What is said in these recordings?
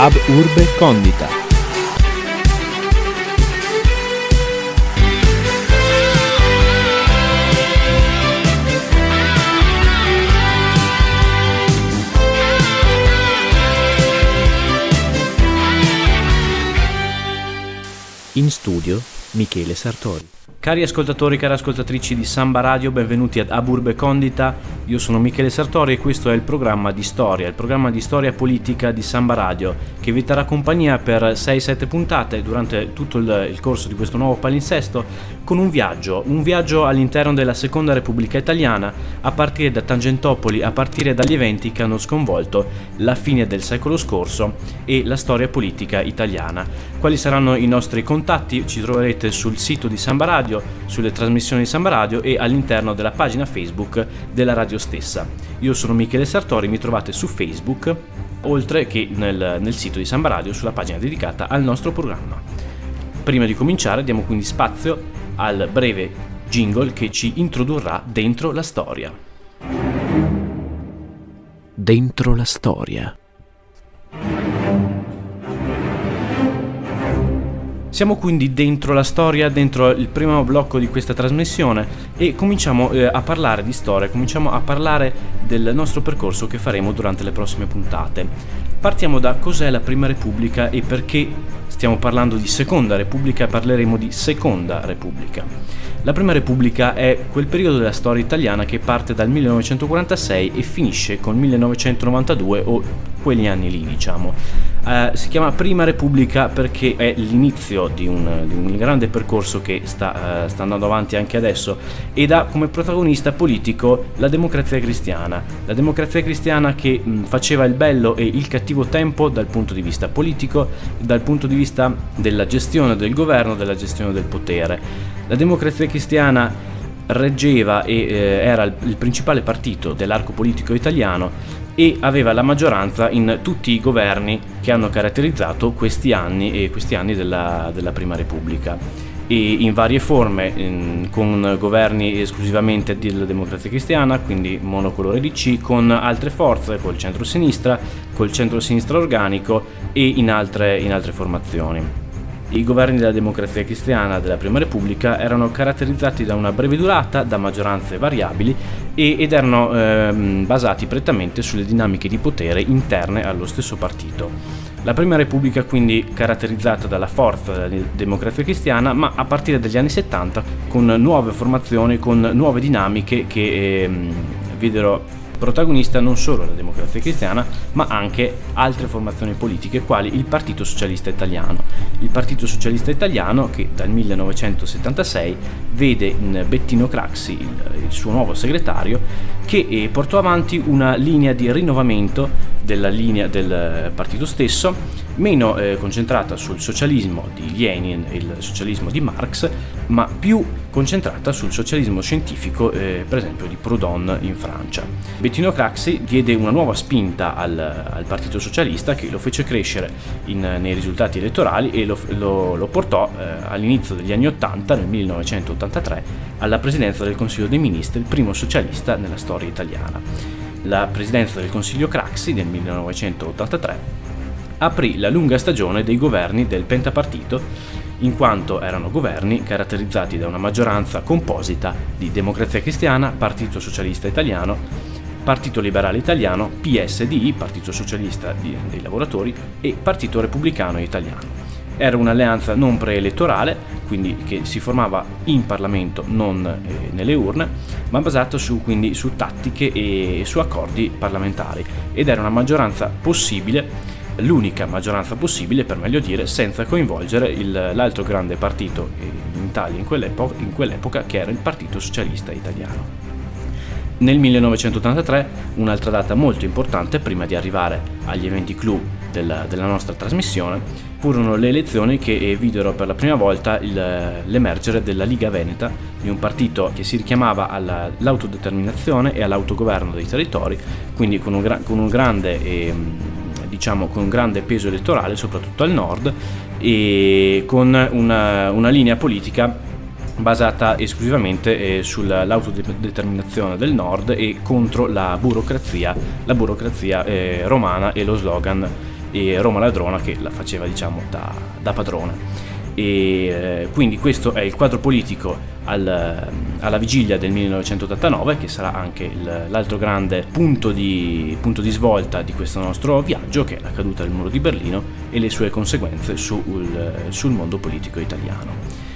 Ab Urbe Condita. In studio Michele Sartori. Cari ascoltatori cari ascoltatrici di Samba Radio, benvenuti ad Aburbe Condita. Io sono Michele Sartori e questo è il programma di storia, il programma di storia politica di Samba Radio, che vi terrà compagnia per 6-7 puntate durante tutto il, il, corso di questo nuovo palinsesto, con un viaggio, un viaggio all'interno della Seconda Repubblica Italiana, a partire da Tangentopoli, a partire dagli eventi che hanno sconvolto la fine del secolo scorso e la storia politica italiana. Quali saranno i nostri contatti? Ci troverete sul sito di Samba Radio radio, sulle trasmissioni di Samba Radio e all'interno della pagina Facebook della radio stessa. Io sono Michele Sartori, mi trovate su Facebook, oltre che nel, nel sito di Samba Radio sulla pagina dedicata al nostro programma. Prima di cominciare diamo quindi spazio al breve jingle che ci introdurrà dentro la storia. Dentro la storia. Siamo quindi dentro la storia, dentro il primo blocco di questa trasmissione e cominciamo eh, a parlare di storia, cominciamo a parlare del nostro percorso che faremo durante le prossime puntate. Partiamo da cos'è la Prima Repubblica e perché stiamo parlando di Seconda Repubblica e parleremo di Seconda Repubblica. La Prima Repubblica è quel periodo della storia italiana che parte dal 1946 e finisce col 1992 o quegli anni lì, diciamo. Uh, si chiama Prima Repubblica perché è l'inizio di un, di un grande percorso che sta, uh, sta, andando avanti anche adesso ed ha come protagonista politico la democrazia cristiana. La democrazia cristiana che mh, faceva il bello e il cattivo tempo dal punto di vista politico, dal punto di vista della gestione del governo, della gestione del potere. La democrazia cristiana reggeva e eh, era il principale partito dell'arco politico italiano e aveva la maggioranza in tutti i governi che hanno caratterizzato questi anni e questi anni della, della Prima Repubblica e in varie forme, con governi esclusivamente della democrazia cristiana, quindi monocolore DC, con altre forze, col centro-sinistra, col centro-sinistra organico e in altre, in altre formazioni. I governi della democrazia cristiana della Prima Repubblica erano caratterizzati da una breve durata, da maggioranze variabili ed erano ehm, basati prettamente sulle dinamiche di potere interne allo stesso partito. La Prima Repubblica quindi caratterizzata dalla forza della democrazia cristiana, ma a partire dagli anni 70 con nuove formazioni, con nuove dinamiche che ehm, videro protagonista non solo la democrazia cristiana, ma anche altre formazioni politiche, quali il Partito Socialista Italiano. Il Partito Socialista Italiano, che dal 1976 vede in Bettino Craxi, il, il suo nuovo segretario, che eh, portò avanti una linea di rinnovamento della linea del partito stesso, meno eh, concentrata sul socialismo di Lenin e il socialismo di Marx, ma più concentrata sul socialismo scientifico, eh, per esempio di Proudhon in Francia. Bettino Craxi diede una nuova spinta al, al Partito Socialista che lo fece crescere in, nei risultati elettorali e lo, lo, lo portò eh, all'inizio degli anni 80, nel 1983, alla presidenza del Consiglio dei Ministri, il primo socialista nella storia italiana la presidenza del Consiglio Craxi nel 1983 aprì la lunga stagione dei governi del pentapartito, in quanto erano governi caratterizzati da una maggioranza composita di Democrazia Cristiana, Partito Socialista Italiano, Partito Liberale Italiano, PSDI, Partito Socialista dei Lavoratori e Partito Repubblicano Italiano. Era un'alleanza non preelettorale, quindi che si formava in Parlamento, non eh, nelle urne, ma basata su, quindi, su tattiche e su accordi parlamentari ed era una maggioranza possibile l'unica maggioranza possibile, per meglio dire, senza coinvolgere il, l'altro grande partito in Italia in quell'epoca, in quell'epoca, che era il Partito Socialista Italiano. Nel 1983, un'altra data molto importante prima di arrivare agli eventi clou della, della nostra trasmissione, furono le elezioni che videro per la prima volta il, l'emergere della Liga Veneta, di un partito che si richiamava all'autodeterminazione e all'autogoverno dei territori, quindi con un, con un grande e, diciamo, con un grande peso elettorale, soprattutto al nord, e con una, una linea politica basata esclusivamente eh, sull'autodeterminazione del nord e contro la burocrazia, la burocrazia eh, romana e lo slogan e Roma Ladrona che la faceva diciamo da, da padrona. E eh, quindi questo è il quadro politico al, alla vigilia del 1989 che sarà anche il, l'altro grande punto di, punto di, svolta di questo nostro viaggio che è la caduta del muro di Berlino e le sue conseguenze sul, sul mondo politico italiano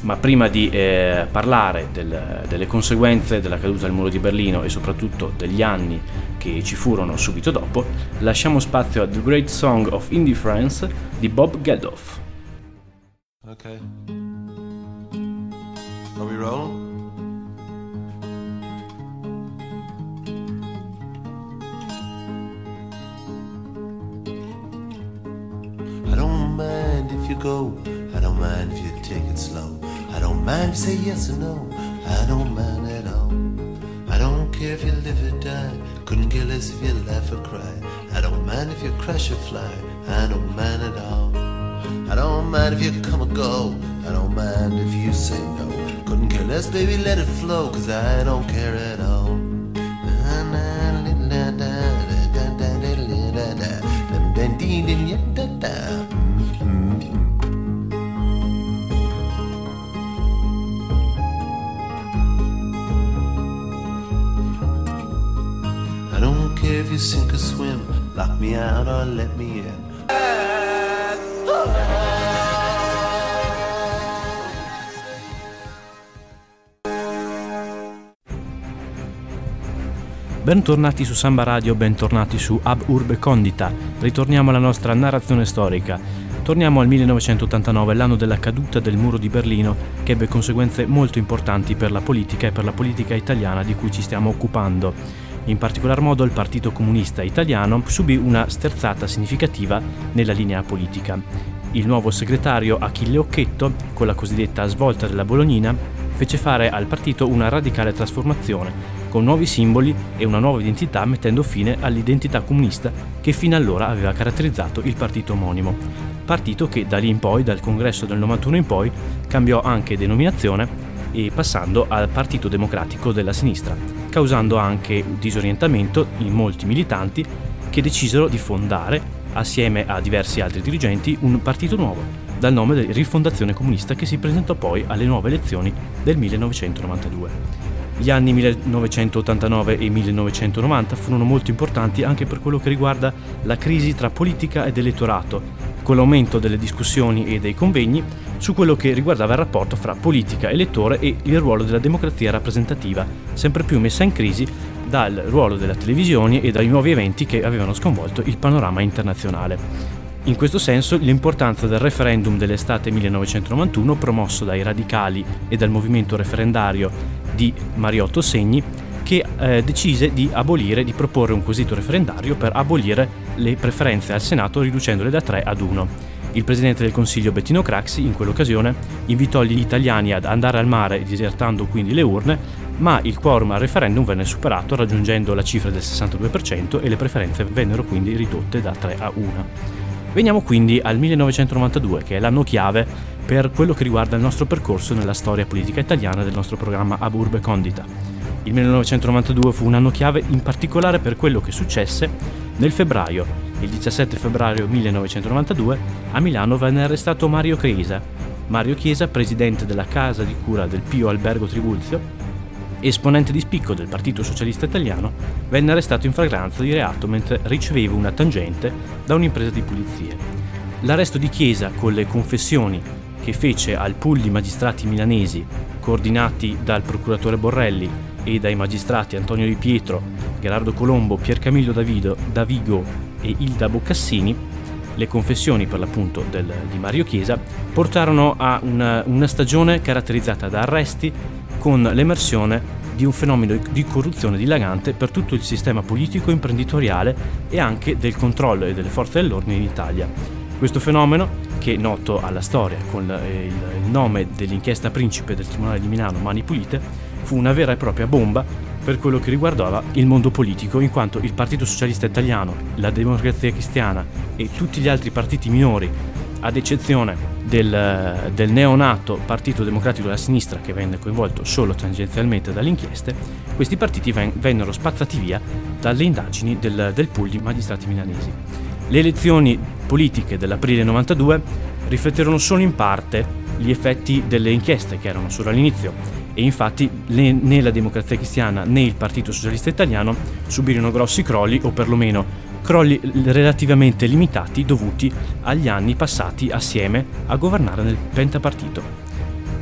ma prima di eh, parlare del, delle conseguenze della caduta del muro di Berlino e soprattutto degli anni che ci furono subito dopo, lasciamo spazio a The Great Song of Indifference di Bob Geldof. Okay. Are we rolling? I don't mind if you go, I don't mind if you take it slow. I don't mind if you say yes or no, I don't mind at all. I don't care if you live or die, couldn't care less if you laugh or cry. I don't mind if you crash or fly, I don't mind at all. I don't mind if you come or go, I don't mind if you say no. Couldn't care less, baby, let it flow, cause I don't care at all. I don't care if you sink or swim, lock me out or let me in. Bentornati su Samba Radio, bentornati su Ab Urbe Condita. Ritorniamo alla nostra narrazione storica. Torniamo al 1989, l'anno della caduta del muro di Berlino, che ebbe conseguenze molto importanti per la politica e per la politica italiana di cui ci stiamo occupando. In particolar modo il Partito Comunista Italiano subì una sterzata significativa nella linea politica. Il nuovo segretario Achille Occhetto, con la cosiddetta svolta della Bolognina, fece fare al partito una radicale trasformazione, con nuovi simboli e una nuova identità mettendo fine all'identità comunista che fino allora aveva caratterizzato il partito omonimo. Partito che da lì in poi, dal congresso del 91 in poi, cambiò anche denominazione e passando al Partito Democratico della Sinistra, causando anche disorientamento in molti militanti che decisero di fondare, assieme a diversi altri dirigenti, un partito nuovo, dal nome di Rifondazione Comunista che si presentò poi alle nuove elezioni del 1992. Gli anni 1989 e 1990 furono molto importanti anche per quello che riguarda la crisi tra politica ed elettorato, con l'aumento delle discussioni e dei convegni su quello che riguardava il rapporto fra politica, elettore e il ruolo della democrazia rappresentativa, sempre più messa in crisi dal ruolo della televisione e dai nuovi eventi che avevano sconvolto il panorama internazionale. In questo senso l'importanza del referendum dell'estate 1991 promosso dai radicali e dal movimento referendario di Mariotto Segni che eh, decise di abolire, di proporre un quesito referendario per abolire le preferenze al Senato riducendole da 3 ad 1. Il presidente del Consiglio Bettino Craxi in quell'occasione invitò gli italiani ad andare al mare disertando quindi le urne, ma il quorum al referendum venne superato raggiungendo la cifra del 62% e le preferenze vennero quindi ridotte da 3 a 1. Veniamo quindi al 1992, che è l'anno chiave per quello che riguarda il nostro percorso nella storia politica italiana del nostro programma Ab Urbe Condita. Il 1992 fu un anno chiave in particolare per quello che successe nel febbraio. Il 17 febbraio 1992 a Milano venne arrestato Mario Chiesa. Mario Chiesa, presidente della casa di cura del Pio Albergo Tribulzio, esponente di spicco del Partito Socialista Italiano, venne arrestato in fragranza di reato mentre riceveva una tangente da un'impresa di pulizie. L'arresto di Chiesa con le confessioni che fece al pool di magistrati milanesi, coordinati dal procuratore Borrelli e dai magistrati Antonio Di Pietro, Gerardo Colombo, Piercamillo Davido, Davigo e Ilda Boccassini, le confessioni per l'appunto del, di Mario Chiesa portarono a una, una stagione caratterizzata da arresti, con l'emersione di un fenomeno di corruzione dilagante per tutto il sistema politico, imprenditoriale e anche del controllo e delle forze dell'ordine in Italia. Questo fenomeno, che è noto alla storia con il, il nome dell'inchiesta principe del Tribunale di Milano Mani Pulite, fu una vera e propria bomba per quello che riguardava il mondo politico, in quanto il Partito Socialista Italiano, la Democrazia Cristiana e tutti gli altri partiti minori, ad eccezione del, del, neonato Partito Democratico della Sinistra che venne coinvolto solo tangenzialmente dalle inchieste, questi partiti ven- vennero spazzati via dalle indagini del, del pool di magistrati milanesi. Le elezioni politiche dell'aprile 92 rifletterono solo in parte gli effetti delle inchieste che erano solo all'inizio e infatti né la democrazia cristiana né il Partito Socialista Italiano subirono grossi crolli o perlomeno crolli relativamente limitati dovuti agli anni passati assieme a governare nel pentapartito.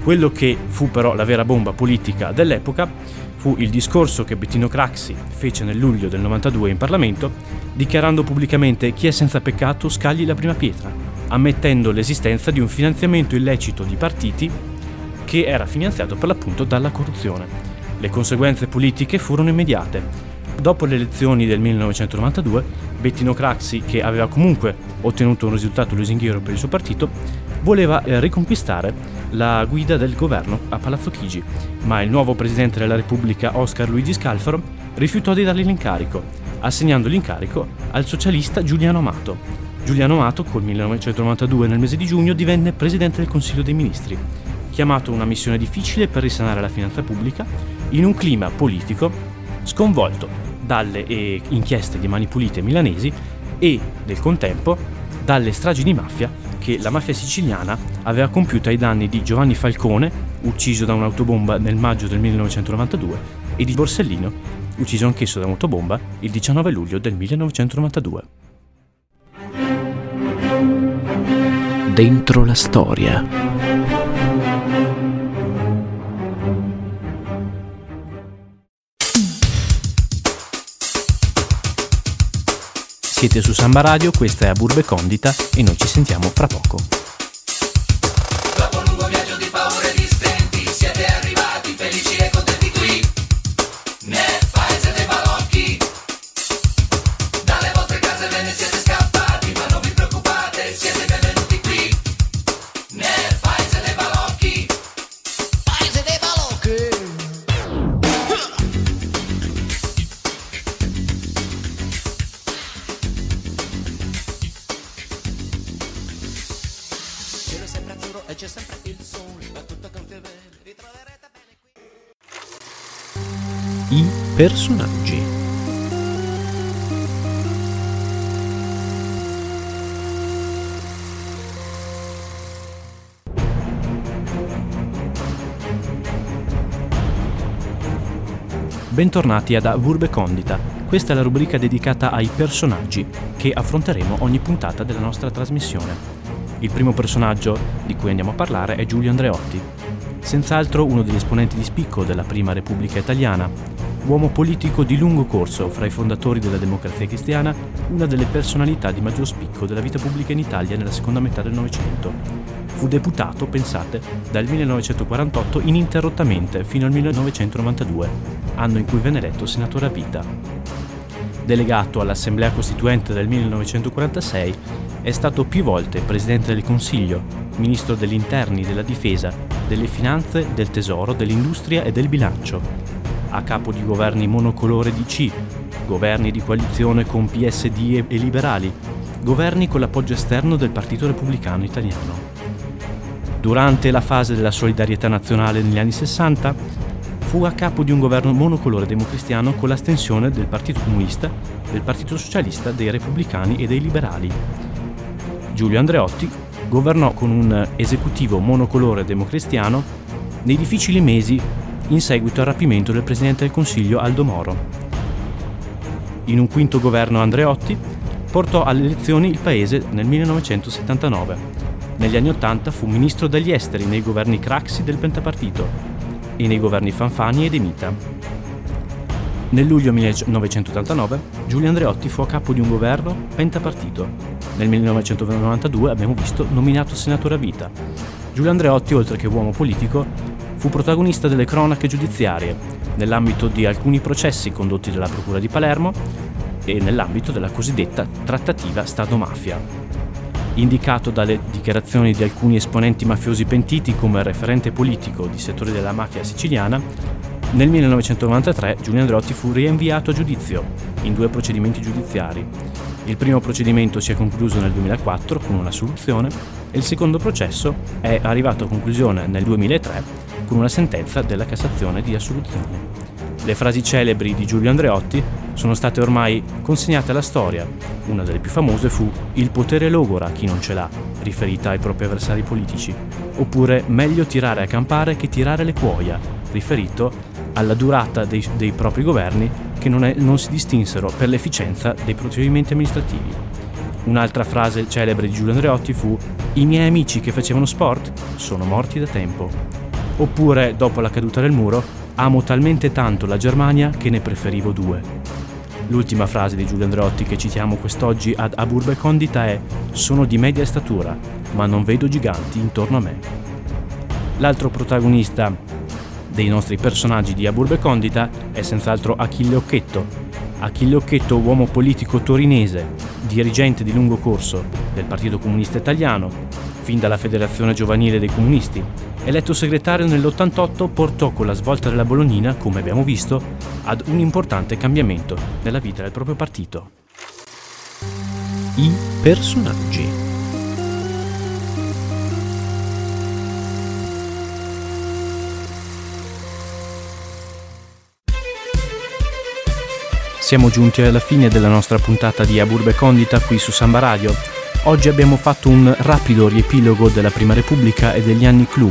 Quello che fu però la vera bomba politica dell'epoca fu il discorso che Bettino Craxi fece nel luglio del 92 in Parlamento, dichiarando pubblicamente chi è senza peccato scagli la prima pietra, ammettendo l'esistenza di un finanziamento illecito di partiti che era finanziato per l'appunto dalla corruzione. Le conseguenze politiche furono immediate. Dopo le elezioni del 1992, Bettino Craxi, che aveva comunque ottenuto un risultato lusinghiero per il suo partito, voleva eh, riconquistare la guida del governo a Palazzo Chigi, ma il nuovo presidente della Repubblica Oscar Luigi Scalfaro rifiutò di dargli l'incarico, assegnando l'incarico al socialista Giuliano Amato. Giuliano Amato, col 1992 nel mese di giugno, divenne presidente del Consiglio dei Ministri, chiamato una missione difficile per risanare la finanza pubblica in un clima politico sconvolto dalle eh, inchieste di mani pulite milanesi e, nel contempo, dalle stragi di mafia che la mafia siciliana aveva compiuto ai danni di Giovanni Falcone, ucciso da un'autobomba nel maggio del 1992, e di Borsellino, ucciso anch'esso da un'autobomba il 19 luglio del 1992. Dentro la storia. Siete su Samba Radio, questa è Aburbe Condita e noi ci sentiamo fra poco. Personaggi. Bentornati ad Urbe Condita. Questa è la rubrica dedicata ai personaggi che affronteremo ogni puntata della nostra trasmissione. Il primo personaggio di cui andiamo a parlare è Giulio Andreotti, senz'altro uno degli esponenti di spicco della Prima Repubblica Italiana, uomo politico di lungo corso fra i fondatori della democrazia cristiana, una delle personalità di maggior spicco della vita pubblica in Italia nella seconda metà del Novecento. Fu deputato, pensate, dal 1948 ininterrottamente fino al 1992, anno in cui venne eletto senatore a vita. Delegato all'Assemblea Costituente del 1946, è stato più volte Presidente del Consiglio, Ministro degli Interni, della Difesa, delle Finanze, del Tesoro, dell'Industria e del Bilancio a capo di governi monocolore di C, governi di coalizione con PSD e liberali, governi con l'appoggio esterno del Partito Repubblicano Italiano. Durante la fase della solidarietà nazionale negli anni 60, fu a capo di un governo monocolore democristiano con l'astensione del Partito Comunista, del Partito Socialista, dei Repubblicani e dei Liberali. Giulio Andreotti governò con un esecutivo monocolore democristiano nei difficili mesi in seguito al rapimento del Presidente del Consiglio Aldo Moro. In un quinto governo Andreotti portò alle elezioni il paese nel 1979. Negli anni Ottanta fu ministro degli esteri nei governi Craxi del Pentapartito e nei governi Fanfani e De Mita. Nel luglio 1989 Giulio Andreotti fu a capo di un governo pentapartito. Nel 1992 abbiamo visto nominato senatore a vita. Giulio Andreotti, oltre che uomo politico, fu protagonista delle cronache giudiziarie, nell'ambito di alcuni processi condotti dalla Procura di Palermo e nell'ambito della cosiddetta trattativa Stato-mafia. Indicato dalle dichiarazioni di alcuni esponenti mafiosi pentiti come referente politico di settori della mafia siciliana, nel 1993 Giulio Androtti fu rinviato a giudizio in due procedimenti giudiziari. Il primo procedimento si è concluso nel 2004 con una soluzione e il secondo processo è arrivato a conclusione nel 2003 con una sentenza della Cassazione di assoluzione. Le frasi celebri di Giulio Andreotti sono state ormai consegnate alla storia. Una delle più famose fu Il potere logora chi non ce l'ha, riferita ai propri avversari politici, oppure Meglio tirare a campare che tirare le cuoia, riferito alla durata dei, dei propri governi che non, è, non si distinsero per l'efficienza dei procedimenti amministrativi. Un'altra frase celebre di Giulio Andreotti fu I miei amici che facevano sport sono morti da tempo. Oppure, dopo la caduta del muro, amo talmente tanto la Germania che ne preferivo due. L'ultima frase di Giulio Andreotti che citiamo quest'oggi ad Aburbe Condita è Sono di media statura, ma non vedo giganti intorno a me. L'altro protagonista dei nostri personaggi di Aburbe Condita è senz'altro Achille Occhetto. Achille Occhetto, uomo politico torinese, dirigente di lungo corso del Partito Comunista Italiano, fin dalla Federazione Giovanile dei Comunisti. Eletto segretario nell'88 portò con la svolta della Bolognina, come abbiamo visto, ad un importante cambiamento nella vita del proprio partito. I personaggi. Siamo giunti alla fine della nostra puntata di Aburbe Condita qui su Samba Radio. Oggi abbiamo fatto un rapido riepilogo della Prima Repubblica e degli anni clou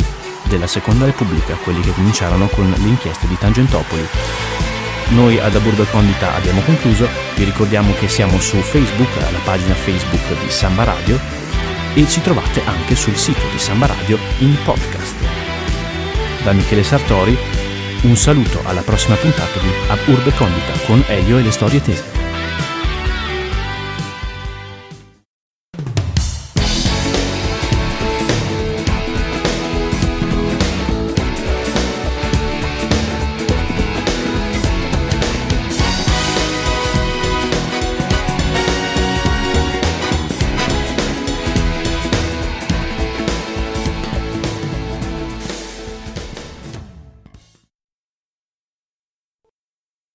della Seconda Repubblica, quelli che cominciarono con le inchieste di Tangentopoli. Noi ad Aburbe Condita abbiamo concluso, vi ricordiamo che siamo su Facebook, alla pagina Facebook di Samba Radio e ci trovate anche sul sito di Samba Radio in podcast. Da Michele Sartori un saluto alla prossima puntata di Ab Urbe Condita con Elio e le storie tese.